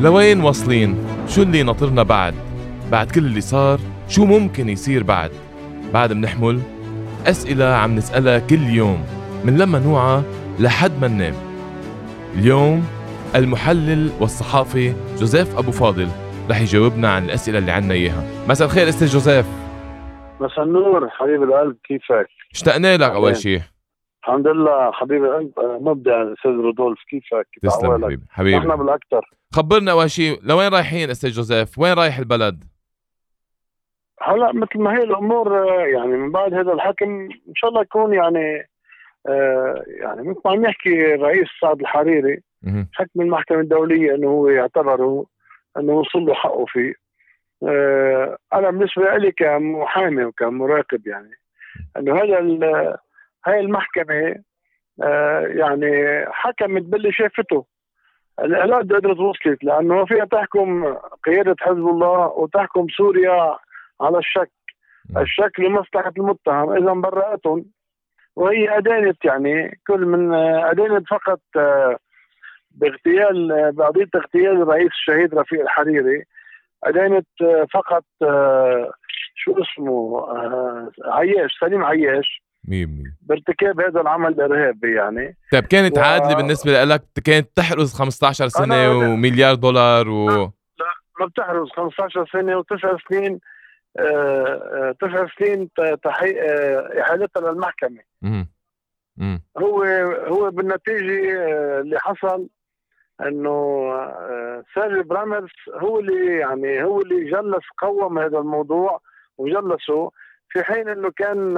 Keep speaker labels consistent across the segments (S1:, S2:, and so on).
S1: لوين واصلين؟ شو اللي ناطرنا بعد؟ بعد كل اللي صار شو ممكن يصير بعد؟ بعد منحمل أسئلة عم نسألها كل يوم من لما نوعى لحد ما ننام اليوم المحلل والصحافي جوزيف أبو فاضل رح يجاوبنا عن الأسئلة اللي عنا إياها مساء الخير أستاذ جوزيف
S2: مساء النور حبيب القلب كيفك؟
S1: اشتقنا لك أول شيء
S2: الحمد لله. حبيب القلب مبدع أستاذ رودولف. كيفك؟
S1: تسلم حبيبي. حبيبي.
S2: إحنا بالأكثر.
S1: خبرنا أول شيء لوين رايحين أستاذ جوزيف؟ وين رايح البلد؟
S2: هلا مثل ما هي الأمور يعني من بعد هذا الحكم إن شاء الله يكون يعني آه يعني مثل ما عم يحكي الرئيس سعد الحريري حكم المحكمة الدولية إنه هو يعتبره إنه وصل له حقه فيه. آه أنا بالنسبة لي كمحامي وكمراقب يعني إنه هذا هاي المحكمة آه يعني حكمت باللي شافته. لا قدرت وصلت لأنه فيها تحكم قيادة حزب الله وتحكم سوريا على الشك. الشك لمصلحة المتهم اذا برأتهم. وهي أدانت يعني كل من أدانت فقط آه، باغتيال بقضيه اغتيال الرئيس الشهيد رفيق الحريري. أدانت آه، فقط آه، شو اسمه عياش سليم عياش.
S1: 100%
S2: بارتكاب هذا العمل الارهابي يعني.
S1: طيب كانت و... عادلة بالنسبة لك؟ كانت تحرز 15 سنة ومليار دولار و
S2: لا, لا ما بتحرز. 15 سنة وتسع سنين آه تسع سنين تحقيق آه إحالتها للمحكمة.
S1: مم.
S2: هو هو بالنتيجة آه اللي حصل إنه آه سيرجي برامرز هو اللي يعني هو اللي جلس قوم هذا الموضوع وجلسه في حين إنه كان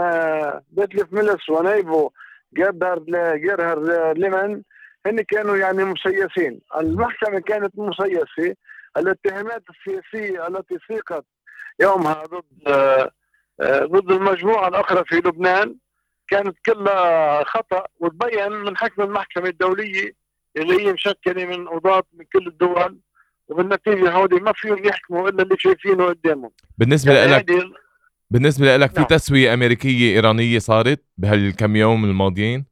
S2: بيتلف ميلس ونايبه جيرهارد جيرهارد ليمان هن كانوا يعني مسيسين. المحكمة كانت مسيسة. الاتهامات السياسية التي سيقت يومها ضد ضد المجموعة الأخرى في لبنان كانت كلها خطأ. وتبين من حكم المحكمة الدولية اللي هي مشكلة من قضاة من كل الدول وبالنتيجة هودي ما فيهم يحكموا إلا اللي شايفينه قدامهم.
S1: بالنسبة يعني لك بالنسبة لك في نعم. تسوية أمريكية إيرانية صارت بهالكم يوم الماضيين؟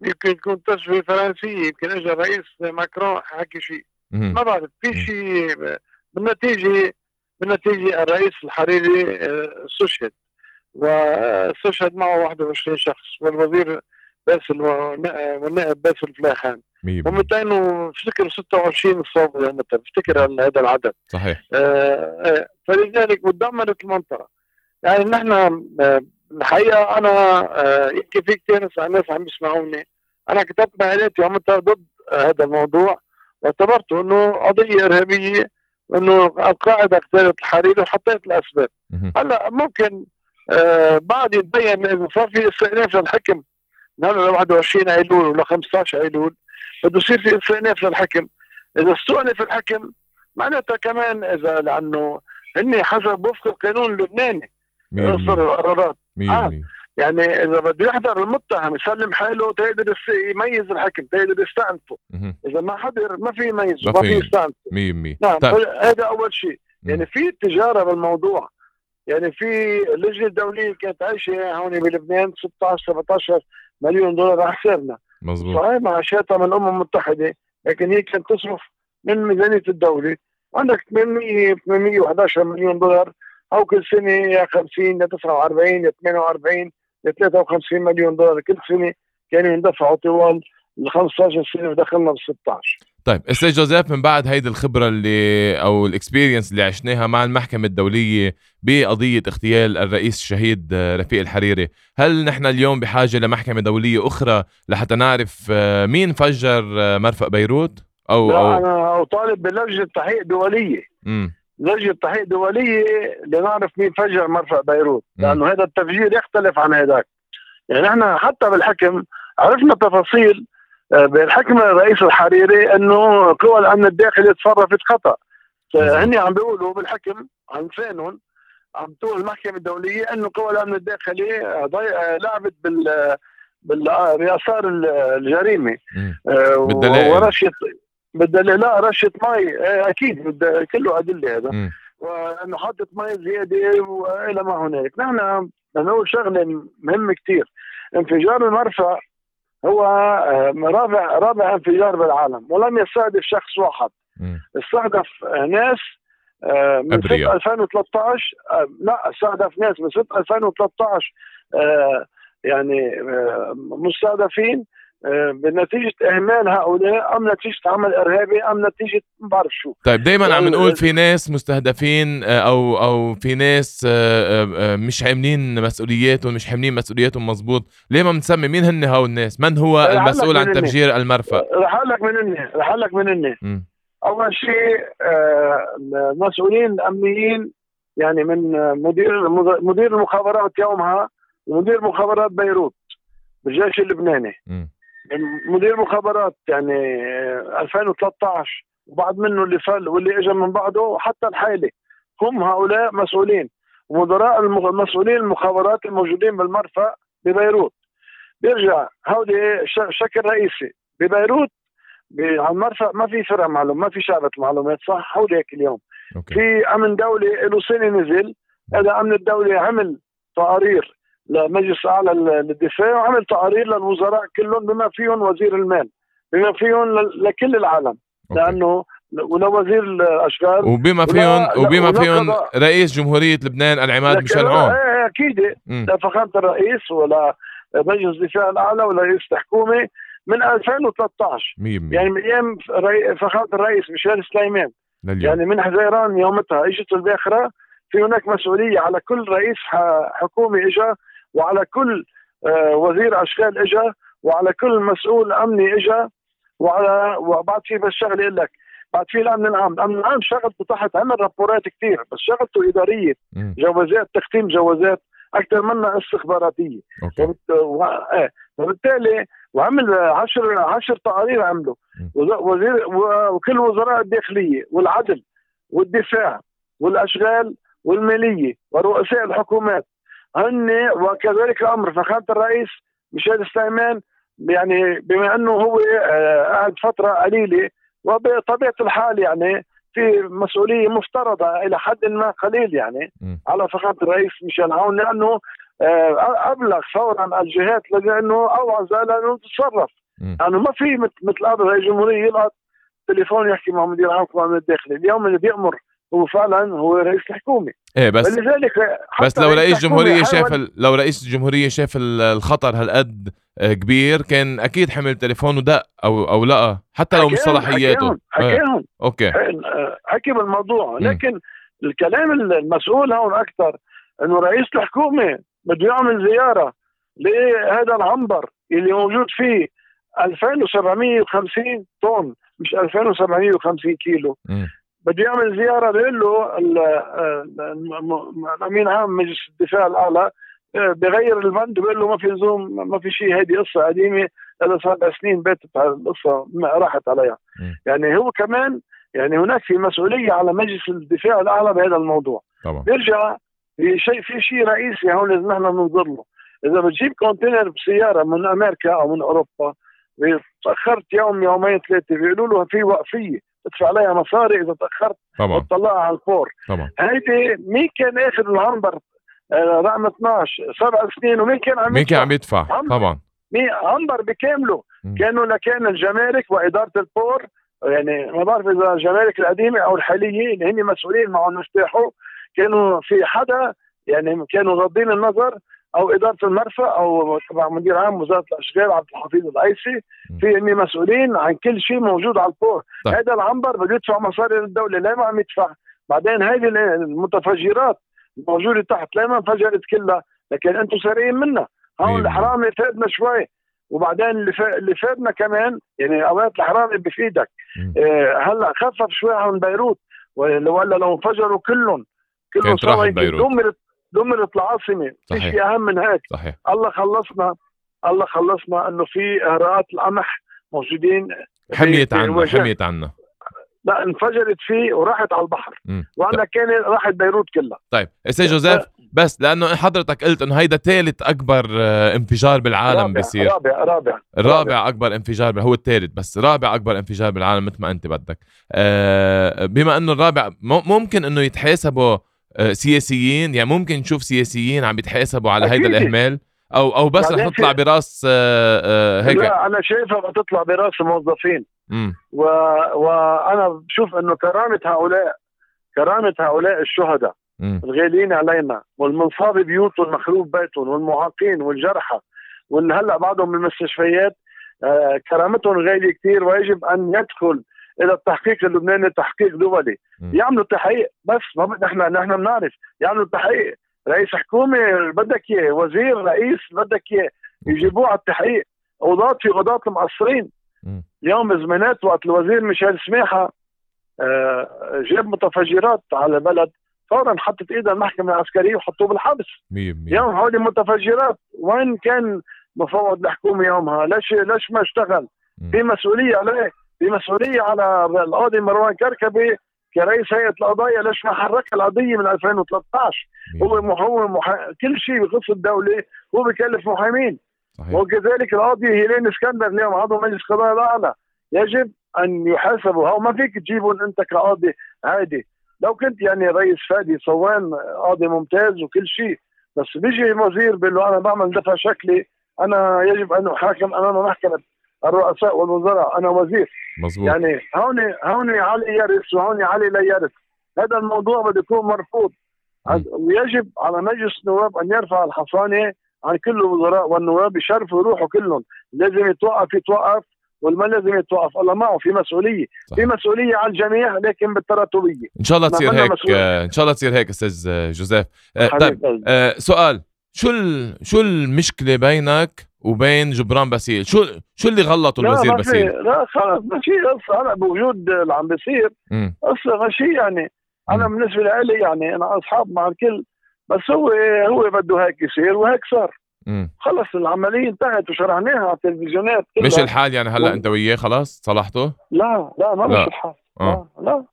S2: يمكن تكون تسوية فرنسية يمكن اجى الرئيس ماكرون حكي شيء. ما بعرف في شيء بالنتيجة بالنتيجة الرئيس الحريري آه، استشهد. واستشهد معه 21 شخص والوزير باسل والنائب باسل فلاخان و200 بفتكر 26 صوب بفتكر هذا العدد.
S1: صحيح.
S2: آه, آه، فلذلك ودمرت المنطقة. يعني نحن آه، الحقيقة أنا آه يمكن في كثير ناس عم يسمعوني. أنا كتبت مقالات يومتها ضد هذا الموضوع. واعتبرته إنه قضية إرهابية انه القاعدة اغتالت الحريري وحطيت الأسباب. هلا ممكن آه بعد يتبين اذا صار في استئناف للحكم. من هلا ل 21 ايلول ولا 15 ايلول بده يصير في استئناف للحكم إذا استؤنف الحكم معناتها كمان إذا لأنه هن حسب وفق القانون اللبناني. يصدر القرارات.
S1: آه.
S2: يعني إذا بده يحضر المتهم يسلم حاله تقدر يميز الحكم تقدر يستأنفه. إذا ما حضر ما في يميز ما في يستأنفه.
S1: 100%
S2: نعم طيب. هذا أول شيء. يعني في تجارة بالموضوع. يعني في اللجنه الدوليه كانت عايشة هون بلبنان 16 17 مليون دولار على حسابنا.
S1: مظبوط.
S2: صحيح معاشاتها من الأمم المتحدة لكن هي كانت تصرف من ميزانية الدولة. عندك 800 811 مليون دولار أو كل سنة يا 50 يا 49 يا 48 يا 53 مليون دولار. كل سنة كانوا يندفعوا طوال ال 15 سنة ودخلنا بال 16
S1: طيب أستاذ جوزيف من بعد هيدي الخبرة اللي أو الاكسبيرينس اللي عشناها مع المحكمة الدولية بقضية اغتيال الرئيس الشهيد رفيق الحريري، هل نحن اليوم بحاجة لمحكمة دولية أخرى لحتى نعرف آه، مين فجر آه، مرفق بيروت؟
S2: أو لا أو أنا أطالب بلجنه تحقيق دوليه
S1: امم
S2: لجنة تحقيق دوليه لنعرف مين فجر مرفق بيروت، لأنه هذا التفجير يختلف عن هذاك. يعني إحنا حتى بالحكم عرفنا تفاصيل آه، بالحكم الرئيس الحريري أنه قوى الامن الداخلي تصرفت خطأ. هني عم بيقولوا بالحكم عن لسانهم عم تقول المحكمة الدولية أنه قوى الامن الداخلي آه، آه، لعبت بال باليسار الجريمة. ورشه بالدليل لا رشه مي أكيد كله أدلة هذا. وأنه حطت مي زيادة وإلى ما هنالك نحن نقول شغلة مهمة كثير انفجار المرفأ هو آه، رابع رابع انفجار بالعالم ولم يستهدف شخص واحد. استهدف ناس آه، من سنه 2013 آه، لا استهدف ناس من سنه 2013 يعني مستهدفين. بنتيجة إهمال هؤلاء أم نتيجة عمل إرهابي أم نتيجة ما بعرف شو.
S1: طيب دائما عم يعني نقول في ناس مستهدفين آه، أو أو في ناس آه، آه، مش حاملين مسؤولياتهم مش حاملين مسؤولياتهم مزبوط ليه ما بنسمي مين هن هؤلاء الناس؟ من هو المسؤول عن تفجير المرفأ؟
S2: رح أقول لك من هن رح أقول لك من هن أول شيء المسؤولين الأمنيين يعني من مدير مدير المخابرات يومها ومدير مخابرات بيروت بالجيش اللبناني. م. مدير مخابرات يعني 2013 وبعد منه اللي فل واللي اجى من بعده وحتى الحالي هم هؤلاء مسؤولين ومدراء المسؤولين المخابرات الموجودين بالمرفأ ببيروت. بيرجع هودي شكل رئيسي ببيروت على المرفأ ما في فرع معلوم ما في شعبة معلومات صح؟ هودي هيك اليوم. okay. في أمن دولي له سنة نزل هذا أمن الدولي عمل تقارير لمجلس أعلى للدفاع وعمل تقارير للوزراء كلهم بما فيهم وزير المال بما فيهم لكل العالم okay. لأنه ولوزير الأشغال
S1: وبما فيهم وبما فيهم رئيس جمهورية لبنان العماد ميشيل عون.
S2: إيه أكيد. لفخامه الرئيس ولا مجلس الدفاع الأعلى ولا رئيس الحكومة من 2013
S1: 100%
S2: يعني من أيام فخامة الرئيس ميشيل سليمان. يعني من حزيران يومتها إجت الباخرة في هناك مسؤولية على كل رئيس حكومة اجى وعلى كل آه، وزير أشغال اجى وعلى كل مسؤول أمني اجى وعلى وبعد في بس شغلة لك. بعد في الأمن العام، الأمن العام شغلته تحت عمل rapports كثير بس شغلته إدارية. جوازات تختيم جوازات أكثر منها استخباراتية.
S1: okay.
S2: إيه. وبالتالي وعمل عشر عشر تقارير عملوا وزير وكل وزراء الداخلية والعدل والدفاع والأشغال والمالية ورؤساء الحكومات هن وكذلك الأمر. فخامه الرئيس ميشيل سليمان يعني بما أنه هو آه، قعد فترة قليلة وبطبيعة الحال يعني في مسؤولية مفترضة إلى حد ما قليل يعني م. على فخامة الرئيس ميشيل عون لأنه آه، أبلغ فورا الجهات لأنه اوعز لأنه تتصرف لأنه يعني ما في مثل قبل الجمهورية يلقط تليفون يحكي مع مدير عام القوات الداخلي. اليوم اللي بيأمر هو فعلا هو رئيس الحكومة
S1: إيه بس ولذلك بس لو رئيس جمهورية شاف ال... لو رئيس الجمهورية شاف الخطر هالقد آه، كبير كان أكيد حمل تليفون ودق أو أو لقى حتى لو مش صلاحياته
S2: حكيهم
S1: إيه. أوكي
S2: حكي بالموضوع لكن م. الكلام المسؤول هون أكثر إنه رئيس الحكومة بده يعمل زيارة لهذا العنبر اللي موجود فيه 2750 طن مش 2750 كيلو م. بده يعمل زيارة بيقول له الأمين عام مجلس الدفاع الأعلى بغير البند بيقول له ما في لزوم ما في شيء هذه قصة قديمة هذا سبع سنين باتت القصة راحت عليها. يعني هو كمان يعني هناك في مسؤولية على مجلس الدفاع الأعلى بهذا الموضوع.
S1: طبعا.
S2: بيرجع في شيء في شيء رئيسي هون لازم نحن ننظر له. إذا بتجيب كونتينر بسيارة من أمريكا أو من أوروبا تاخرت يوم يومين ثلاثة بيقولوا له في وقفية. تدفع عليها مصاري إذا تأخرت
S1: طبعا.
S2: وتطلعها على الفور.
S1: طبعا.
S2: هيدي مين كان اخذ العنبر آه، رقم 12 سبع سنين ومين كان عم
S1: مين كان عم يدفع؟ طبعا.
S2: مين؟ عنبر بكامله. كانوا لكان الجمارك وإدارة البور يعني ما بعرف إذا الجمارك القديمة أو الحالية اللي هن مسؤولين معهم مفتاحه كانوا في حدا يعني كانوا غاضين النظر. أو إدارة المرفأ أو تبع مدير عام وزارة الأشغال عبد الحفيظ القيسي في إني مسؤولين عن كل شيء موجود على البور طيب. هذا العنبر بده يدفع مصاري للدولة ليه ما عم يدفع. بعدين هذه المتفجرات الموجوده تحت ليه ما انفجرت كلها لكن أنتم سارقين منها. هون الحرامي فادنا شوي. وبعدين اللي اللي فادنا كمان يعني أوقات الحرامي بفيدك. آه هلأ خفف شوي عن بيروت. ولا لو انفجروا كلهم.
S1: كلهم سوا دمرت
S2: دمرت العاصمه في شيء أهم من هيك.
S1: صحيح.
S2: الله خلصنا الله خلصنا إنه في إهراءات القمح موجودين
S1: حميت عنا حميت عنا.
S2: لا انفجرت فيه وراحت على البحر. وأنا كان راحت بيروت كلها.
S1: طيب إستاذ جوزيف بس لأنه حضرتك قلت إنه هيدا ثالث أكبر آه، انفجار بالعالم رابع بيصير.
S2: رابع رابع.
S1: رابع أكبر انفجار هو الثالث بس رابع أكبر انفجار بالعالم مثل ما أنت بدك. آه بما إنه الرابع ممكن إنه يتحاسبوا سياسيين. يعني ممكن نشوف سياسيين عم يتحاسبوا على هيدا الإهمال أو أو بس رح تطلع براس آه، آه، هيك.
S2: لا أنا شايفها بتطلع براس الموظفين. و... وأنا بشوف إنه كرامة هؤلاء كرامة هؤلاء الشهداء الغاليين علينا والمنصاب بيوتهم المخروب بيتهم والمعاقين والجرحى واللي هلأ بعضهم بالمستشفيات آه كرامتهم غالية كثير ويجب أن يدخل إلى التحقيق اللبناني تحقيق دولي. يعملوا تحقيق بس ما نحن نحن بنعرف. يعملوا تحقيق. رئيس حكومة بدك إياه وزير رئيس بدك إياه. يجيبوه على التحقيق. قضاة في قضاة مقصرين اليوم زمانات وقت الوزير ميشيل سماحه آه، جاب متفجرات على البلد. فورا حطت ايدها المحكمة العسكرية وحطوه بالحبس. 100% يوم هودي متفجرات وين كان مفوض الحكومة يومها؟ ليش ليش ما اشتغل؟ في مسؤولية عليه. في مسؤوليه على القاضي مروان كركبي كرئيس هيئة القضايا ليش ما حرك القضية من 2013 هو هو محا... كل شيء بخص الدولة هو بكلف محامين. صحيح. وكذلك القاضي هيلين إسكندر اليوم عضو مجلس القضاء الأعلى. يجب أن يحاسبوا. هو ما فيك تجيبهم أنت كقاضي عادي. لو كنت يعني رئيس فادي صوان قاضي ممتاز وكل شيء بس بيجي وزير بيقول له أنا بعمل دفع شكلي أنا يجب أن أحاكم أمام محكمه الرؤساء والوزراء أنا وزير. مزبوط. يعني هون هون علي يرث وهون علي لا يرث. هذا الموضوع بده يكون مرفوض. ويجب على مجلس النواب أن يرفع الحصانة عن كل الوزراء والنواب يشرفوا يروحوا كلهم. لازم يتوقف يتوقف والما لازم يتوقف؟ الله معه في مسؤولية. صح. في مسؤولية على الجميع لكن بالتراتبيه
S1: إن شاء الله تصير هيك مسؤولية. إن شاء الله تصير هيك أستاذ جوزيف. آه طيب آه سؤال. شو ال... شو المشكلة بينك وبين جبران باسيل شو شو اللي غلطوا الوزير باسيل
S2: لا خلص ماشي قصه هلا بوجود اللي عم بيصير. قصه ماشي يعني أنا بالنسبة لي يعني أنا أصحاب مع الكل بس هو هو بده هيك يصير وهيك صار. خلص العملية انتهت وشرحناها على التلفزيونات
S1: مش الحال يعني هلأ و... أنت وياه خلاص صلحته؟
S2: لا لا ما. مش الحال. آه. لا لا.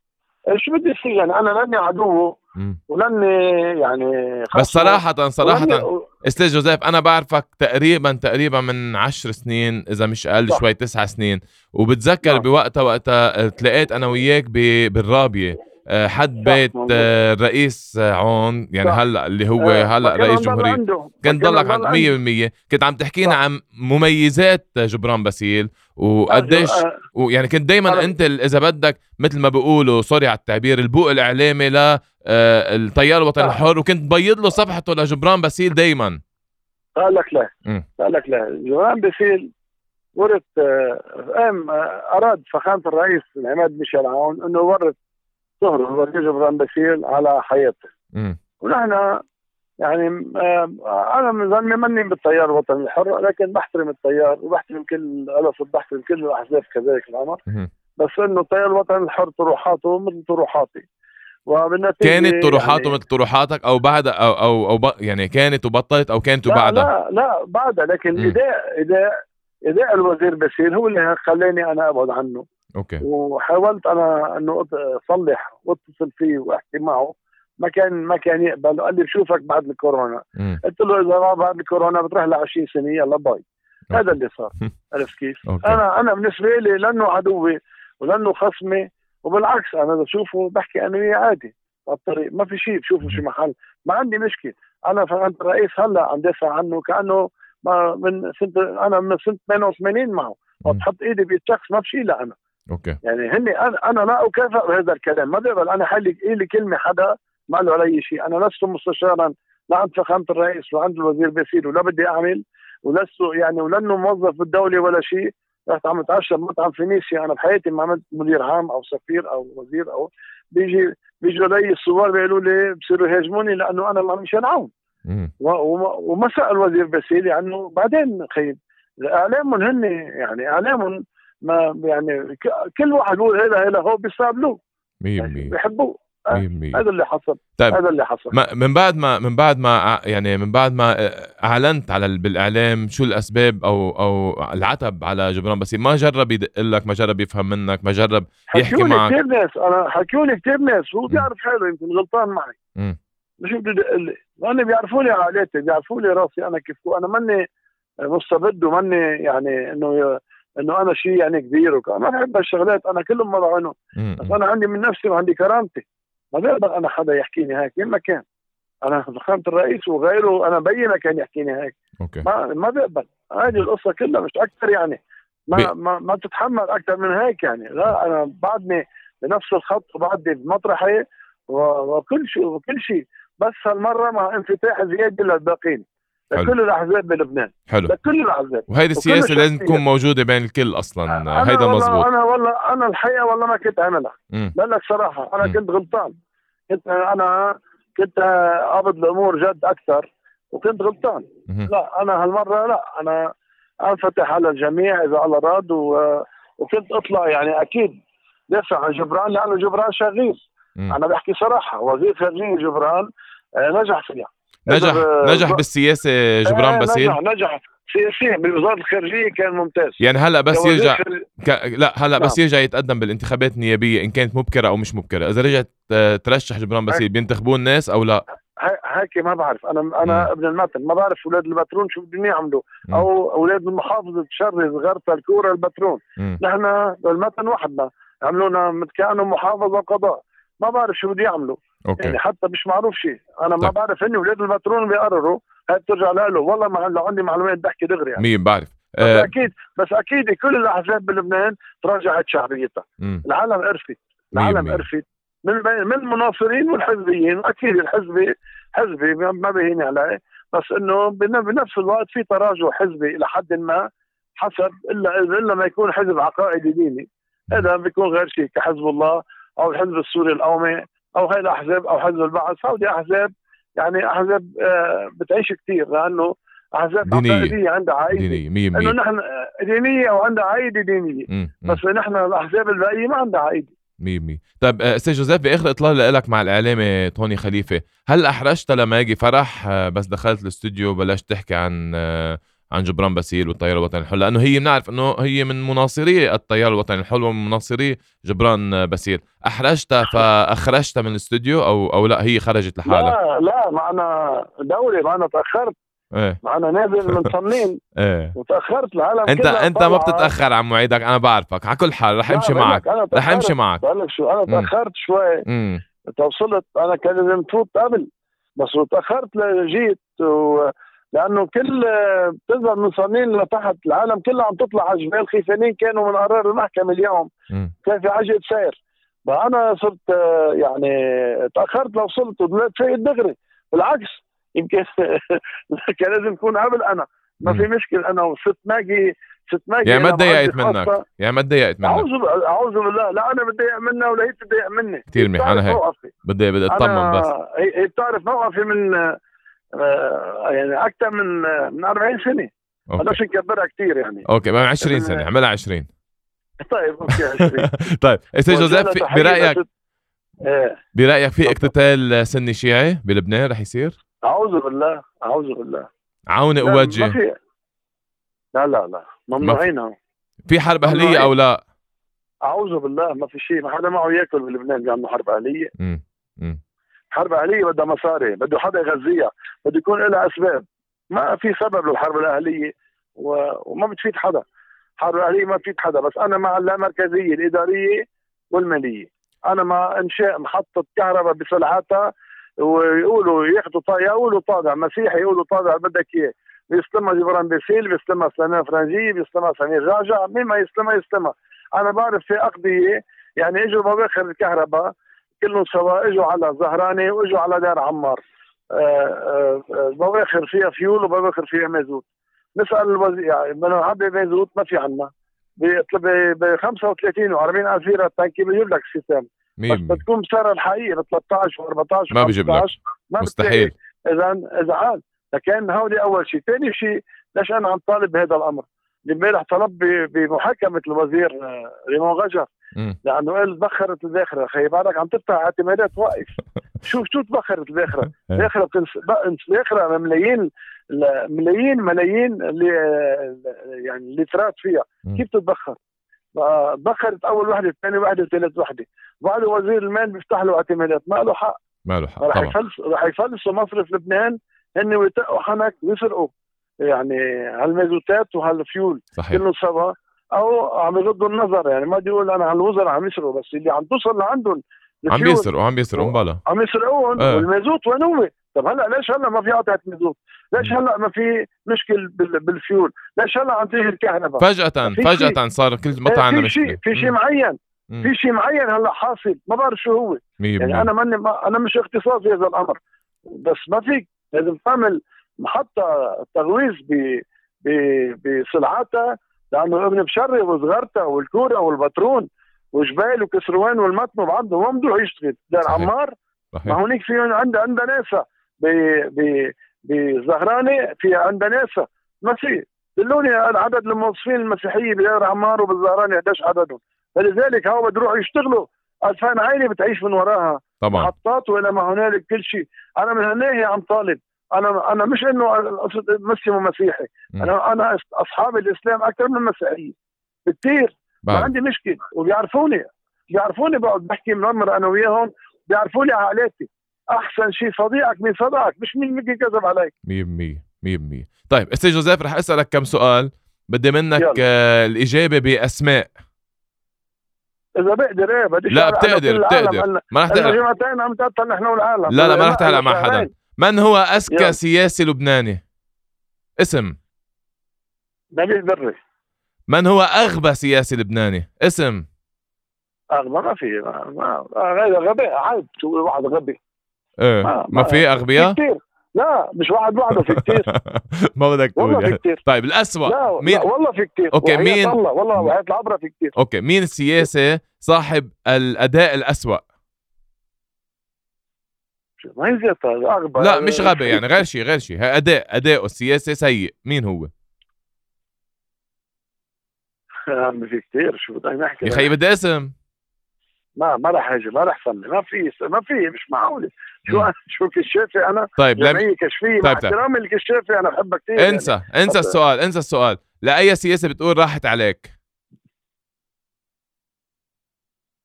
S2: إيش بدي يصير يعني؟ أنا لاني عدوه ولاني يعني
S1: بس صراحة صراحة. أستاذ جوزيف أنا بعرفك تقريبا تقريبا من عشر سنين إذا مش أقل شوي تسع سنين. وبتذكر صح. بوقتها وقتها تلاقيت أنا وياك بالرابية. آه، حد بيت آه، الرئيس عون يعني هلأ اللي هو آه، هلأ رئيس جمهورية. كنت ضلك عند 100% كنت عم تحكينا عن مميزات جبران باسيل وقديش ويعني كنت دائما أنت إذا بدك مثل ما بيقولوا سوري على التعبير البوق الإعلامي التيار الوطني الحر وكنت تبيض له صفحته لجبران باسيل دائما
S2: قال لك لا. قال لك لا. جبران باسيل ورث قام أراد فخامة الرئيس العماد ميشيل عون إنه ورث ظهر الوزير جبران باسيل على حياته. ونحن يعني أنا من ظني ماني بالتيار الوطني الحر لكن بحترم التيار وبحترم كل الاسف بحترم كل الأحزاب كذلك الامر بس إنه التيار الوطني الحر طروحاته مثل طروحاتي.
S1: وبالنتيجه كانت طروحاته يعني مثل طروحاتك أو بعد أو أو, أو يعني كانت وبطلت أو كانت وبعدها؟
S2: لا لا بعدها. لكن اداء اداء اداء الوزير باسيل هو اللي خلاني أنا أبعد عنه.
S1: okay.
S2: وحاولت أنا إنه أصلح وأتصل فيه وأحكي معه. ما كان ما كان يقبل. قال لي بشوفك بعد الكورونا. مم. قلت له إذا ما بعد الكورونا بتروح ل 20 سنة يلا bye. هذا اللي صار. عرفت كيف؟ okay. أنا أنا بالنسبة لي لأنه عدوي ولأنه خصمي وبالعكس أنا بشوفه بحكي أنا وياه عادي على الطريق ما في شيء بشوفه شي محل. ما عندي مشكلة. أنا فهمت الرئيس هلأ عم دافع عنه كأنه ما من سنة أنا من سنة 88 معه. وتحط إيدي بيد شخص ما في شيء لأنا.
S1: okay.
S2: يعني هني أنا أنا لا أكافئ بهذا الكلام. ما بقبل أنا حلي لي كلمة حدا ما له علي شيء. أنا لست مستشارا لا عند فخامة الرئيس وعند الوزير باسيل ولا بدي أعمل ولست يعني ولأنه موظف بالدولة ولا شيء. رحت عم أتعشى بمطعم فينيسيا أنا بحياتي ما عملت مدير عام أو سفير أو وزير أو بيجي بيجوا لي الصور بيقولوا لي بصيروا يهاجموني لأنه أنا ما مشان عون وما سأل الوزير باسيلي عنه بعدين خيب. اعلامهم هن يعني إعلامهم ما يعني كل واحد يقول هذا هذا هو بيستقبلوه 100% يعني بيحبوه. هذا اللي حصل. طيب هذا اللي حصل.
S1: ما من بعد ما من بعد ما يعني من بعد ما أعلنت على بالإعلام شو الأسباب أو أو العتب على جبران بس ما جرب يدق لك ما جرب يفهم منك ما جرب يحكي معك.
S2: كثير ناس. أنا حكوني كثير ناس. هو بيعرف حاله يمكن غلطان معي. م. مش بده يدق لي لأنه بيعرفوا لي عائلتي بيعرفوا لي راسي أنا كيف أنا ماني مستبد وماني يعني إنه إنه أنا شيء يعني كبير وك... ما بحب هالشغلات. أنا كلهم ما بعينهم بس أنا عندي من نفسي وعندي كرامتي. ما بقدر أنا حدا يحكيني هيك وين ما كان. أنا فخامة الرئيس وغيره أنا بينه كان يحكيني هيك.
S1: أوكي.
S2: ما ما بقبل هذه القصة كلها مش أكثر يعني. ما, ما ما تتحمل أكثر من هيك يعني. لا أنا بعدني بنفس الخط وبعدني بمطرحي وكل شيء وكل شيء. بس هالمرة مع انفتاح زيادة للباقين لكل الأحزاب بلبنان
S1: حلو.
S2: لكل الأحزاب.
S1: وهيدي السياسة لازم تكون موجودة بين الكل أصلا. هيدا مزبوط.
S2: أنا والله أنا الحقيقة والله ما كنت اعملها بقول لك صراحة. أنا م. كنت غلطان. كنت أنا كنت قابض الأمور جد أكثر وكنت غلطان. م. لا أنا هالمرة لا. أنا أنفتح على الجميع إذا الله راد و... وكنت أطلع يعني أكيد. دافع عن جبران لأنه جبران شغيل أنا بحكي صراحة. وزير خارجيه جبران آه، نجح فيها.
S1: نجح نجح بالسياسة جبران آه باسيل؟
S2: نجح. نجح سياسيا بوزاره الخارجية كان ممتاز.
S1: يعني هلأ بس يرجع ك... لا هلأ نعم. بس يرجع يتقدم بالانتخابات النيابية إن كانت مبكرة أو مش مبكرة. إذا رجعت آه، ترشح جبران باسيل بينتخبوه الناس أو لا؟
S2: هيك ما بعرف. أنا أنا. ابن المتن ما بعرف أولاد البترون شو بدهم يعملوا. أو أولاد المحافظة بشري زغرتا الكورة البترون نحن بالمتن وحدنا عملونا كانوا محافظة قضاء. ما بعرف شو بده يعملوا.
S1: أوكي.
S2: يعني حتى مش معروف شيء. أنا طيب. ما بعرف إني أولاد البترول بيقرروا هاي بترجع له. والله ما لو عندي معلومات بحكي دغري
S1: يعني. مين بعرف.
S2: بس أه أكيد بس أكيد كل الأحزاب بلبنان تراجعت شعبيتها. العالم عرفت. العالم عرفت. من من المناصرين والحزبيين. أكيد الحزبي حزبي ما بيهيني عليه. بس إنه بنفس الوقت في تراجع حزبي إلى حد ما حسب الا إلا ما يكون حزب عقائدي ديني. هذا بيكون غير شيء كحزب الله أو الحزب السوري القومي أو هاي الأحزاب أو حزب البعث. هودي أحزاب يعني أحزاب آه، بتعيش كثير لأنه أحزاب
S1: دينية.
S2: عندها عائده
S1: دينية
S2: إنه نحن دينية وعندها عائده دينية.
S1: مم.
S2: بس نحن الأحزاب الباقية ما عندها عائده
S1: 100% طيب آه، أستاذ جوزيف بآخر إطلاع لك مع الاعلامي توني خليفة هل أحرجت لما يجي فرح؟ آه، بس دخلت الأستوديو بلشت تحكي عن عن جبران باسيل والتيار الوطني الحر لأنه هي بنعرف إنه هي من مناصري التيار الوطني الحر ومن مناصري جبران باسيل. أحرجتها فأخرجتها من الاستوديو أو أو لا هي خرجت لحالها؟
S2: لا لا ما أنا دوري ما أنا تأخرت.
S1: إيه.
S2: ما أنا نازل من صنين.
S1: إيه.
S2: وتأخرت العالم
S1: أنت أنت ما بتتأخر عن موعدك أنا بعرفك. على كل حال رح أمشي معك. رح أمشي معك.
S2: بقول لك شو أنا تأخرت شوي. توصلت أنا كان لازم تفوت قبل بس تأخرت لجيت و لأنه كل بتظهر من صنين لتحت العالم كلها عم تطلع على جبال خيفانين كانوا من قرار المحكمة اليوم. كان في عجله سير؟ فأنا صرت يعني تأخرت لو وصلت وطلعت فايت دغري بالعكس يمكن كان لازم تكون قبل أنا. ما في مشكلة أنا وست ماجي ست ماجي
S1: يعني ما تضايقت منك. يعني ما تضايقت منك.
S2: أعوذ أعوذ بالله. لا أنا بتضايق منها ولا هي بتضايق مني.
S1: كثير منيح. أنا هيك. بدي بدي أطمن بس.
S2: هي بتعرف موقفي من يعني أكثر من من 40 سنة. بدناش نكبرها كثير يعني.
S1: okay ما 20 سنة اعملها 20
S2: طيب okay 20
S1: طيب أستاذ جوزيف برايك
S2: إيه.
S1: برأيك في اقتتال سني شيعي بلبنان رح يصير؟
S2: أعوذ بالله أعوذ بالله.
S1: عونة ووجه
S2: لا لا لا ممنوعين
S1: في حرب أهلية أو لا؟
S2: أعوذ بالله ما في شيء ما حدا معه ياكل بلبنان عنده حرب أهلية.
S1: امم
S2: حرب أهلية بدها مصاري بده حدا يغذيها بده يكون لها أسباب. ما في سبب للحرب الأهلية و... وما بتفيد حدا. الحرب الأهلية ما بتفيد حدا بس أنا مع اللامركزيه الإدارية والمالية. أنا مع إنشاء محطة كهرباء بسلعاتها ويقولوا ياخذوا طابع يقولوا طابع مسيحي يقولوا طابع بدك إياه. بيسلمها جبران بيسيل بيسلمها سليمان فرنجي بيسلمها سمير جعجع مين ما يسلمها يسلمها. أنا بعرف في أقضية يعني إجوا بواخر الكهرباء كلهم سوا إجوا على زهراني وإجوا على دير عمار. آه، آه، بواخر فيها فيول وبواخر فيها مازوت. نسأل الوزير يعني بدنا نعبي مازوت ما في عنا. ب 35 و 40 ألف ليرة التانكي بيجيب لك ال citerne. بس بتكون بسعر الحقيقي ب 13 و 14
S1: ما بيجيب لك. مستحيل.
S2: اذا اذا عاد لكن هودي أول شيء، ثاني شيء ليش أنا عم طالب بهذا الأمر؟ امبارح طلب بمحاكمه الوزير آه، ريمون غجر. لأنه قال تبخرت الذاخرة خي بعدك عم تفتح اعتمادات وقف شو شو تبخرت الذاخرة؟ الذاخره الذاخره ملايين ملايين ملايين اللي يعني لترات فيها. كيف تتبخر؟ بخرت أول وحدة ثاني وحدة ثالث وحدة. بعد وزير المال بيفتح له اعتمادات. ما له حق.
S1: ما له حق
S2: رح يفلس رح يفلسوا مصرف لبنان هن ويطقوا حنك ويسرقوا. يعني هالمازوتات وهالفيول.
S1: صحيح.
S2: كله سوا. أو عم يغضوا النظر يعني ما بدي أقول أنا هالوزراء عم يسرقوا بس اللي عم توصل لعندهم
S1: عم يسرقوا عم يسرقوا بلا
S2: عم يسرقوهم.
S1: آه.
S2: والمازوت وين هو؟ طب هلأ ليش هلأ ما في قطعة مزوت؟ ليش هلأ ما في مشكل بالفيول؟ ليش هلأ عم تيجي الكهرباء؟
S1: فجأة فجأة صار كل مطعم عندنا
S2: مشكلة في شيء في شيء معين. في شيء معين هلأ حاصل. ما بعرف شو هو. يعني أنا ماني ما أنا مش اختصاصي هذا الأمر. بس ما فيك. لازم تعمل محطة تغويز ب بسلعاتها لأنه ابن بشري وصغرتها والكورة والبترون وجبال وكسروان والمتن وبعضه ما بده يشتغل. دار عمار ما هونيك في عندها عندها ناسا. بزهراني في عندها ناسا. ما في دلوني عدد الموظفين المسيحيه بدار عمار وبالزهراني قديش عددهم. فلذلك هو بده يروحوا يشتغلوا. 2000 عائله بتعيش من وراها.
S1: طبعا.
S2: محطات وإلى ما هنالك كل شيء. أنا من هالناحيه عم طالب. أنا أنا مش إنه مسلم ومسيحي أنا أنا أصحاب الإسلام أكثر من مسيحيين كثير ما عندي مشكلة. وبيعرفوني. بيعرفوني بقعد بحكي منمر أنا وياهم. بيعرفوني عائلاتي أحسن شيء صديقك مين صدقك مش مين ممكن كذب عليك.
S1: 100% 100% طيب أستاذ جوزيف رح أسألك كم سؤال. بدي منك آه الإجابة بأسماء.
S2: إذا بقدر إيه بدي
S1: لا بتقدر بتقدر. ما رح تقدر.
S2: جمعتين عم تقتل نحن والعالم.
S1: لا لا ما رح تحلق مع حدا. من هو اذكى سياسي لبناني؟ اسم.
S2: نبيل بري.
S1: من هو أغبى سياسي لبناني؟ اسم.
S2: أغبى ما في غير غبي عيب تقول واحد غبي.
S1: إيه ما, ما في أغبياء؟
S2: كثير لا مش واحد وحده في كثير
S1: ما بدك تقول
S2: والله
S1: يعني.
S2: في كثير
S1: طيب الأسوأ.
S2: لا مين؟ لا والله في كثير
S1: okay مين؟
S2: الله والله وحياة العبرة في كثير
S1: okay مين السياسي صاحب الأداء الأسوأ؟
S2: ما هي اغبى
S1: لا مش غبي يعني غير شيء غير شيء أداء اداؤه السياسي سيء. مين هو؟
S2: عمي في كثير شو بدنا نحكي
S1: يا خيي بدي اسم.
S2: ما ما راح أجي ما راح سمي ما في ما في مش معقول. شو أنا شو كشافي أنا؟
S1: طيب
S2: جمعية كشفية طيب مع احترامي الكشافي أنا بحبها كثير
S1: انسى يعني. انسى السؤال انسى السؤال. لأي سياسة بتقول راحت عليك؟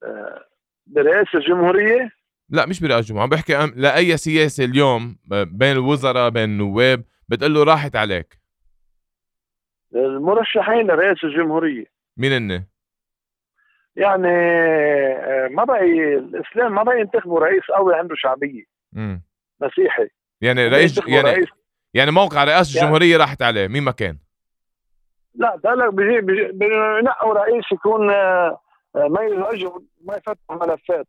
S2: آه، برئاسة الجمهوريه
S1: لا مش برئاسه الجمهوريه عم بحكي أم... لأي سياسة اليوم بين الوزراء بين النواب بتقول له راحت عليك.
S2: المرشحين لرئاسه الجمهورية.
S1: مين هن؟
S2: يعني آه، ما بقى الاسلام ما بقى ينتخبوا رئيس قوي عنده شعبية.
S1: امم
S2: مسيحي.
S1: يعني رئيس يعني رئيس. يعني موقع رئاسة يعني الجمهورية راحت عليه مين ما كان؟
S2: لا ده لك بينقوا رئيس يكون آه، آه، ما يزعجه ما يفتح ملفات.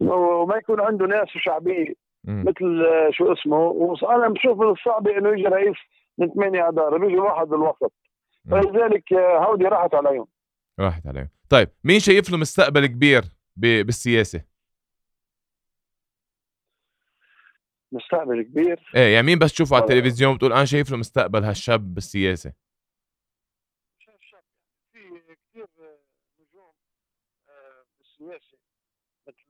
S2: وما يكون عنده ناس شعبيه. مثل شو اسمه. وأنا بشوف من الصعب إنه يجي رئيس من ثمانية اذار بيجي واحد بالوسط. فلذلك هودي راحت عليهم.
S1: راحت عليهم. طيب مين شايف له مستقبل كبير بالسياسة؟
S2: مستقبل كبير؟
S1: إيه يعني مين بس تشوفه على التلفزيون بتقول أنا شايف له مستقبل هالشاب بالسياسة
S2: في كثير نجوم آه، بالسياسة مثل آه،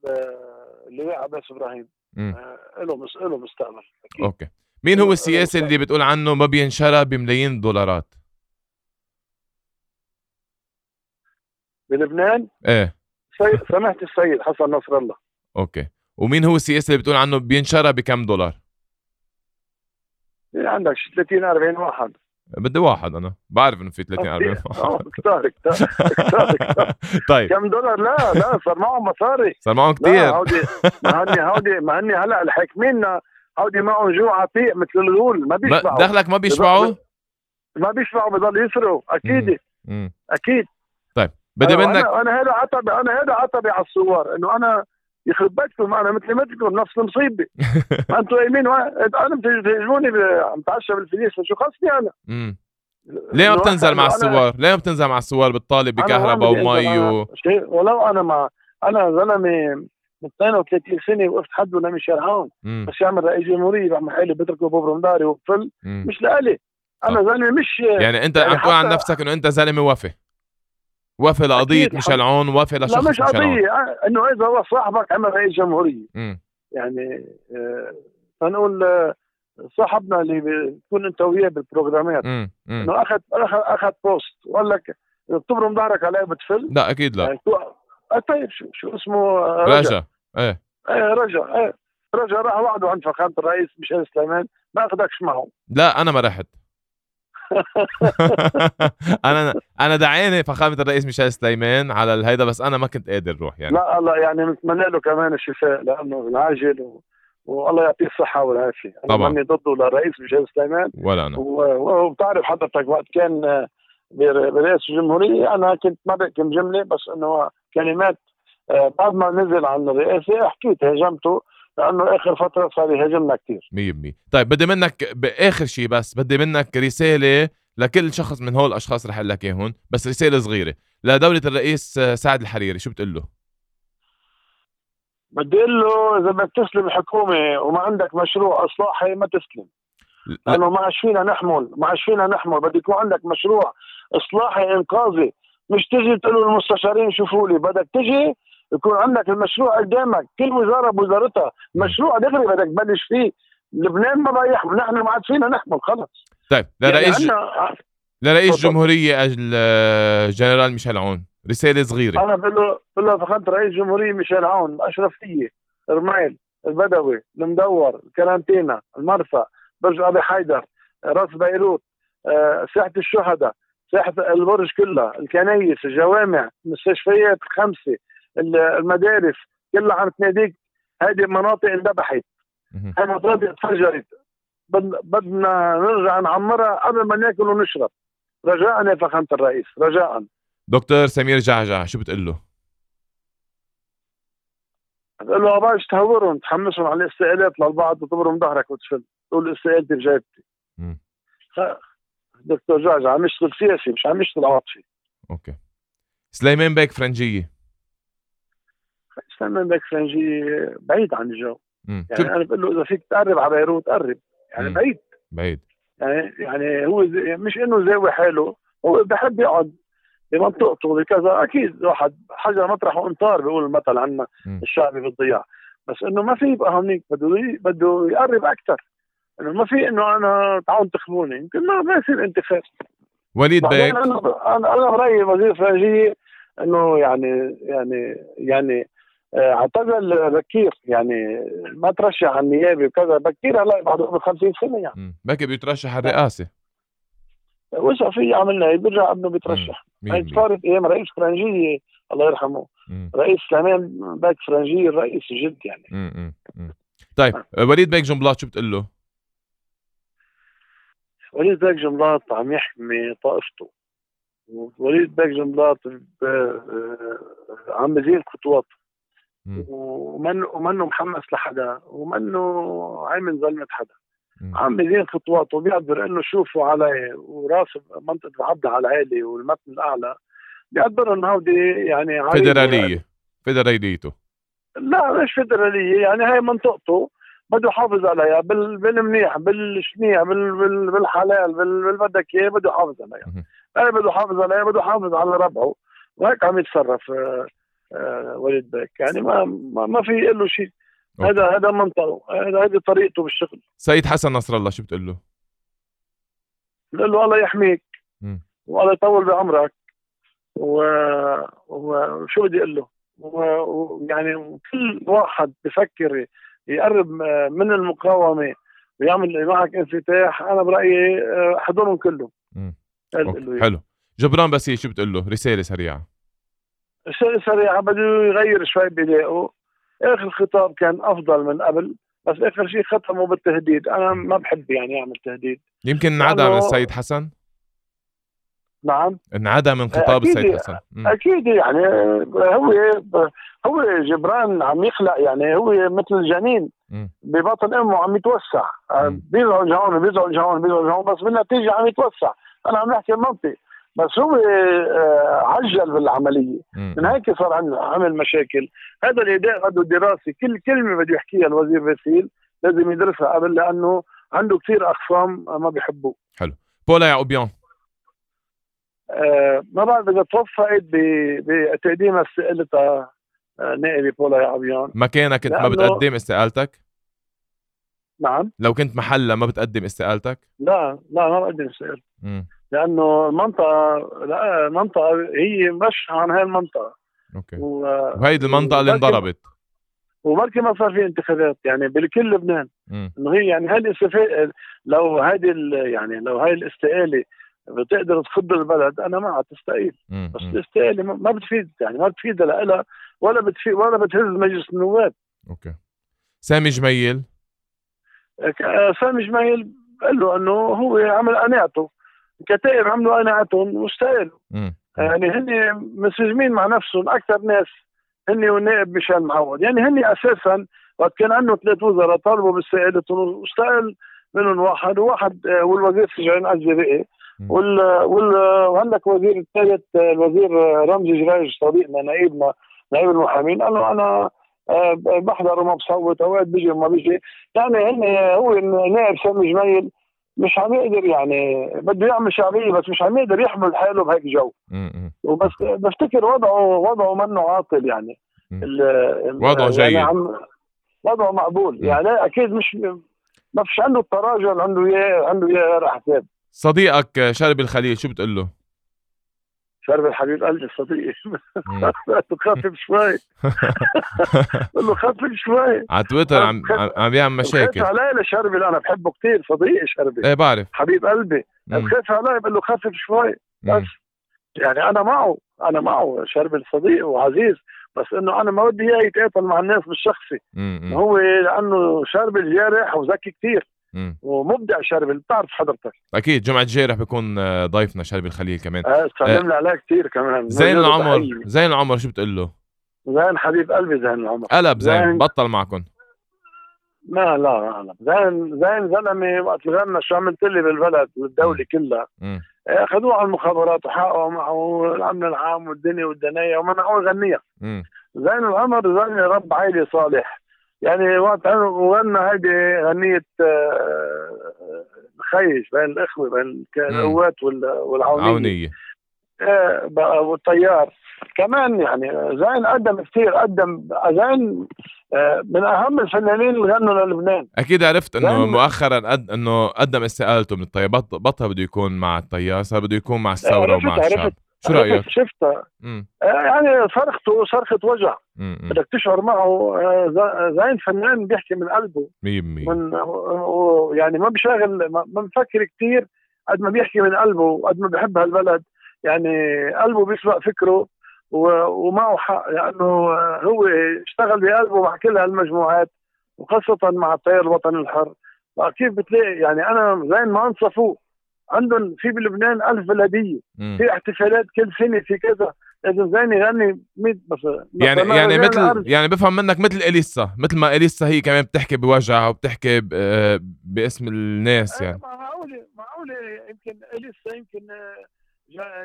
S2: اللواء عباس إبراهيم. آه، له له مستقبل
S1: أكيد. okay. مين هو السياسي اللي بتقول عنه ما بينشرى بملايين الدولارات
S2: بلبنان؟
S1: إيه.
S2: سمحت السيد حسن نصر الله.
S1: okay. ومين هو السياسي اللي بتقول عنه بينشرى بكم دولار؟
S2: إيه، عندك 30 40 واحد.
S1: بدي واحد أنا بعرف إنه في 30 40
S2: واحد كثار كثار
S1: طيب.
S2: كم دولار؟ لا لا صار معهم مصاري.
S1: صار معهم كثير
S2: هودي ما هني هودي ما هني هلا الحاكمين هودي معهم جوع عتيق مثل الغول ما بيشبعوا.
S1: دخلك ما بيشبعوا؟
S2: ما بيشبعوا بضل يسروا أكيد. أكيد.
S1: طيب بدي منك
S2: أنا هذا عتبي أنا هذا عتبي على الصور إنه أنا يخرب بيتكم أنا مثل مثلكم نفس المصيبه أنتم قايمين أنا بتجوني عم تعشى بالفليس شو خصني أنا؟
S1: امم ليه ما بتنزل مع الصور؟ ليه ما بتنزل مع الصور بتطالب بكهرباء ومي و...
S2: ولو أنا مع أنا زلمه من 32 سنة وقفت حد ونامي شرعان. بس يعمل رئيس جمهورية بعمل حالي بتركه ببرم داري وبفل مش لإلي. أنا زلمه مش
S1: يعني أنت يعني عم تقول عن نفسك إنه أنت زلمه وفي وفي لقضيه ميشيل عون لشخص
S2: لا مش قضية. إنه إذا هو صاحبك عمل رئيس جمهورية. يعني آه فنقول آه صاحبنا اللي بتكون أنت وياه بالبروجرامات. إنه أخذ أخذ poste وقال لك بتبرم ظهرك عليه بتفل
S1: لا أكيد لا.
S2: يعني طيب شو, شو اسمه؟
S1: رجا. رجا. إيه.
S2: إيه رجا. إيه. رجا راح وعده عند فخامة الرئيس ميشيل سليمان ما أخذكش معه.
S1: لا أنا ما رحت. أنا أنا دعاني فخامة الرئيس ميشيل سليمان على الهيدا بس أنا ما كنت قادر أروح يعني.
S2: لا الله يعني بنتمنى له كمان الشفاء لأنه العاجل والله يعطيه الصحة والعافية.
S1: أنا طبعا.
S2: ماني ضده للرئيس ميشيل سليمان.
S1: ولا أنا.
S2: وبتعرف حضرتك وقت كان برئاسه الجمهورية أنا كنت ما بحكم جملة بس إنه كلمات آه، بعد ما نزل عن الرئاسة حكيت هاجمته لأنه آخر فترة صار يهاجمنا كثير
S1: 100% طيب بدي منك باخر شيء بس بدي منك رسالة لكل شخص من هول الأشخاص رح أقول لك اياهم بس رسالة صغيرة. لدولة الرئيس سعد الحريري شو بتقول له؟
S2: بدي أقول له إذا بدك تسلم الحكومة وما عندك مشروع إصلاحي ما تسلم. لأنه ما عادش فينا نحمل ما عادش فينا نحمل. بدك يكون عندك مشروع إصلاحي إنقاذي. مش تجي تقول للمستشارين شوفوا لي. بدك تجي يكون عندك المشروع قدامك. كل وزارة بوزارتها. مشروع دغري بدك تبلش فيه. لبنان ما بقى يحمل نحن ما عاد فينا نحمل خلص.
S1: طيب لرئيس يعني لرئيس جمهورية الجنرال ميشيل عون. رسالة صغيرة.
S2: أنا بقول له بقول له فخامة رئيس جمهورية ميشيل عون الأشرفية رميل البدوي المدور الكرانتينا المرفأ برج أبي حيدر راس بيروت آه، ساحة الشهداء ساحة البرج كلها الكنايس الجوامع المستشفيات الخمسة المدارس كلها عم تناديك. هذه المناطق انذبحت. هاي مناطق تفجرت بدنا نرجع نعمرها قبل ما ناكل ونشرب. رجاء يا فخامة الرئيس رجاء.
S1: دكتور سمير جعجع شو بتقول له؟
S2: بقول له باش تهورهم؟ تحمسهم على الاستقالات للبعض وتبرم ظهرك وتفل تقول استقالتي بجيبتي دكتور جعجع عم يشتغل سياسي مش عم يشتغل عاطفي.
S1: أوكي. سليمان بيك فرنجية.
S2: سليمان بيك فرنجيه بعيد عن الجو. مم. يعني أنا بقول له إذا فيك تقرب على بيروت قرب. يعني مم. بعيد.
S1: بعيد.
S2: يعني يعني هو مش إنه زاوي حاله هو بحب يقعد بمنطقته بكذا. أكيد واحد حجر مطرح وانطار بيقول المثل عنا الشعبي بالضياع. بس إنه ما في يبقى هونيك. بده بده يقرب أكثر إنه ما في إنه أنا تعالوا انتخبوني يمكن ما ما يصير انتخاب.
S1: وليد بيك
S2: أنا أنا برأيي وزير الخارجيه إنه يعني يعني يعني آه، اعتزل بكير يعني ما ترشح على النيابه وكذا بكير هلا بعد 50 سنة يعني
S1: بكير بيترشح على الرئاسة
S2: وسع في يعمل هي بيرجع ابنه بيترشح هي صارت إيام رئيس فرنجيه الله يرحمه مم. رئيس سليمان بيك فرنجيه الرئيس جد يعني
S1: مم. مم. طيب آه. وليد بيك جنبلاط شو بتقول له؟
S2: وليد باك جنبلاط عم يحمي طائفته وليد باك جنبلاط عم بزيد خطواته ومنه ومنه محمس لحدا ومنه عامل ظلمة حدا. عم بزين خطواته بيقدر إنه شوفوا علي وراس منطقة العبد على العالي والمتن الأعلى بيقدر إنه هودي يعني
S1: فيدرالية. فيدراليته.
S2: لا مش فيدرالية يعني هاي منطقته. بده يحافظ عليها بالمنيح بالشنيع بالحلال بال بدك اياه بده يحافظ عليها. هاي بده يحافظ عليها بده يحافظ على ربعه. وهيك عم يتصرف آه، آه، وليد باك يعني ما ما في له شيء. هذا هذا منطقه. هذا هذه طريقته بالشغل.
S1: سيد حسن نصر الله شو بتقول له؟
S2: بقول له الله يحميك. والله يطول بعمرك. و... وشو بدي أقول له؟ ويعني كل واحد بفكر يقرب من المقاومة ويعمل معك انفتاح. أنا برأيي آه، احضرهم كلهم.
S1: حلو. جبران بس شو بتقول له؟ رسالة سريعة.
S2: رسالة سريعة بده يغير شوي بدائه. آخر خطاب كان أفضل من قبل بس آخر شيء ختموا بالتهديد. أنا ما بحب يعني أعمل تهديد.
S1: يمكن انعدى من السيد حسن؟
S2: نعم.
S1: انعدى من خطاب السيد حسن.
S2: أكيد يعني هو هو جبران عم يخلق يعني هو مثل الجنين. ببطن أمه عم يتوسع. بيزعج هون بيزعج هون بيزعج هون بس بالنتيجة عم يتوسع. أنا عم نحكي المنطق بس هو آه، عجل بالعملية. من هيك صار عمل مشاكل. هذا الاداء بده دراسه كل كلمة بده يحكيها الوزير باسيل. لازم يدرسها قبل لأنه عنده كثير اخصام ما بيحبوه.
S1: حلو. بولا يعقوبيان
S2: آه ما بعرف إذا توفقت بتقديم استقالتها آه نائبه بولا يعقوبيان
S1: مكانك كنت ما بتقدم استقالتك؟
S2: نعم.
S1: لو كنت محلها ما بتقدم استقالتك؟
S2: لا لا ما بقدم استقالتي. لأنه المنطقة لا المنطقة هي مش عن هاي المنطقة.
S1: okay. و... وهيدي المنطقة اللي انضربت.
S2: وبركي ما صار في انتخابات يعني بالكل لبنان. إنه هي يعني هاي الاستفاده لو هذه يعني لو هاي الاستقالة بتقدر تخض البلد أنا معها تستقيل بس الاستقاله ما بتفيد يعني ما بتفيد لها ولا بتفيد ولا بتهز مجلس النواب.
S1: أوكي. سامي جميل.
S2: سامي جمايل قال له إنه هو عمل قناعته. الكتائب عملوا قناعتهم واستقالوا. يعني هن منسجمين مع نفسهم أكثر ناس هن والنائب ميشيل معوض. يعني هن أساسا وقت كان عنده ثلاث وزراء طالبوا باستقالتهم واستقال منهم واحد وواحد آه، والوزير سجين الجزائري. وال وال وعندك وزير الثالث الوزير رمزي جراج صديقنا نائبنا نائب المحامين قال له أنا آه، بحضر وما بصوت أوقات بيجي وما بيجي. يعني هن هو نائب سامي جميل. مش عم يقدر يعني بده يعمل شعبية بس مش عم يقدر يحمل حاله بهيك جو. وبس بفتكر وضعه وضعه منه عاطل يعني.
S1: وضعه يعني جيد. يعني
S2: وضعه مقبول. يعني أكيد مش ما فيش عنده التراجع عنده اياه عنده إياه حساب
S1: صديقك شارب الخليل شو بتقول له؟
S2: شرب الحبيب قلبي صديقي. خفف شوي. قول له خفف شوي.
S1: على تويتر عم عم بيعمل مشاكل.
S2: خاف علي لشربي أنا بحبه كثير صديقي شربي
S1: إيه بعرف.
S2: حبيب قلبي. بخاف علي بقول له خفف شوي. بس. يعني أنا معه أنا معه شربي صديق وعزيز. بس إنه أنا ما بدي إياه يتقاتل مع الناس بالشخصي. هو لأنه شربي الجارح وذكي كثير ومبدع شربل بتعرف حضرتك.
S1: أكيد جمعة الجاي رح بيكون آه، ضيفنا شربل الخليل كمان.
S2: آه سلمنا عليه كثير كمان.
S1: زين العمر زين العمر شو بتقول له؟
S2: زين حبيب قلبي زين العمر.
S1: قلب زين, زين. بطل معكم
S2: ما لا لا زين زين زلمة وقت غنى شو عملت لي بالبلد والدولة كلها. اخذوه على المخابرات وحققوا معه الامن العام والدنيا والدنيا ومنعوه يغنيها. زين العمر زين رب عائله صالح. يعني وقت غنى هيدي غنية آه، خيش بين الإخوة بين القوات والعونية. عونية آه، والطيار. كمان يعني زين قدم كثير قدم زين آه، من أهم الفنانين اللي غنوا للبنان.
S1: أكيد عرفت إنه مؤخرا قد إنه قدم استقالته من الطيار بطل بده يكون مع الطيار صار بده يكون مع الثورة ومع الشعب. شو رأيك؟
S2: شفتها آه، يعني صرخته صرخه وجع. بدك تشعر معه. آه، زين فنان بيحكي من قلبه. 100% من يعني ما بيشغل ما بفكر كثير قد ما بيحكي من قلبه وقد ما بحب هالبلد. يعني قلبه بيسبق فكره ومعه حق. لأنه يعني هو اشتغل بقلبه مع كل هالمجموعات وخاصة مع التيار الوطني الحر. كيف بتلاقي يعني أنا زين ما انصفوه عندهم في بلبنان ألف بلدية في احتفالات كل سنة في كذا. لازم زين يغني 100 بس
S1: يعني يعني مثل يعني بفهم منك مثل إليسا مثل ما إليسا هي كمان بتحكي بوجع وبتحكي باسم الناس يعني.
S2: معقوله معقولة يمكن إليسا يمكن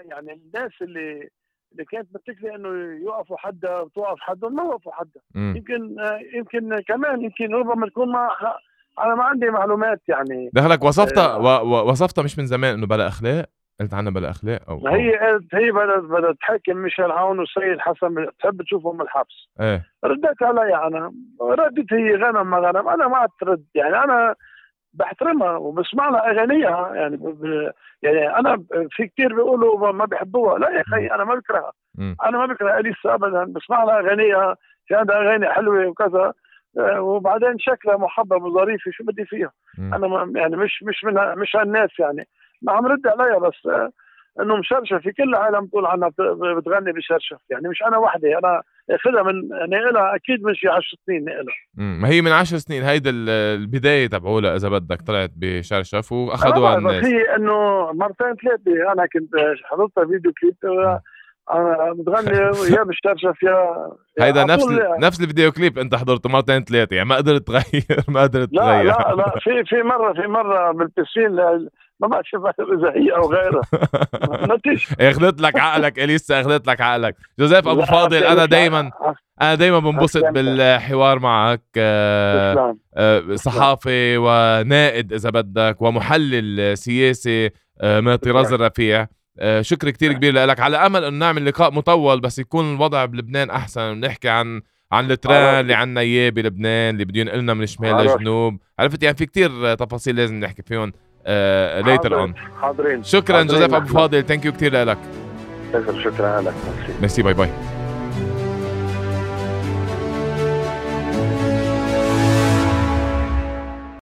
S2: يعني الناس اللي اللي كانت متكله إنه يوقفوا حدا وتوقف حدا ما وقفوا حدا. يمكن يمكن كمان يمكن ربما تكون ما أنا ما عندي معلومات يعني.
S1: دخلك وصفتها آه. و... وصفتها مش من زمان إنه بلا أخلاق؟ قلت عنها بلا أخلاق أو
S2: هي قلت هي بدها بدها تحكم ميشيل عون والسيد حسن بتحب تشوفهم بالحبس
S1: إيه.
S2: رديت علي أنا. ردت هي غنم ما غنم. أنا ما ترد يعني أنا بحترمها وبسمع لها أغانيها. يعني ب... يعني أنا في كثير بيقولوا ما بيحبوها. لا يا أخي أنا ما بكرهها. أنا ما بكره اليسا ابدا. بسمع لها أغانيها. في عندها أغاني حلوة وكذا. وبعدين شكلها محبب وظريفه شو بدي فيها. أنا يعني مش مش من مش هالناس يعني. ما عم رد عليها بس آه، إنه مشرشف. في كل العالم بتقول عنها بتغني بشرشف. يعني مش أنا وحدي أنا اخذها من ناقلها أكيد من شي 10 سنين ناقلها
S1: ما هي من 10 سنين. هيدا البداية تبعولها إذا بدك طلعت بشرشف وأخذوها الناس.
S2: بس هي إنه مرتين ثلاثة. أنا كنت حضرتها فيديو كليب أنا بتغني يا بالشرشف يا
S1: هيدا نفس ال... نفس الفيديو كليب انت حضرته مرتين ثلاثة يعني ما قدرت تغير ما قدرت
S2: تغير. لا لا لا في في مرة في مرة بالبسين ما بعرف إذا هي أو غيرها.
S1: أخذت لك عقلك إليسا أخذت لك عقلك. جوزيف أبو فاضل أنا دايما أنا دايما بنبسط بالحوار معك آه، آه، صحافي ونائد إذا بدك ومحلل سياسي آه، من الطراز الرفيع آه، شكر كتير كبير لك. على أمل إنه نعمل لقاء مطول بس يكون الوضع بلبنان أحسن. ونحكي عن عن ال train اللي عنا اياه بلبنان اللي بده ينقلنا من الشمال للجنوب عرفت؟ يعني في كتير تفاصيل لازم نحكي فيهم later on
S2: حاضرين
S1: شكرا جوزيف أبو فاضل. thank you كثير لك.
S2: شكرا لك
S1: merci bye bye.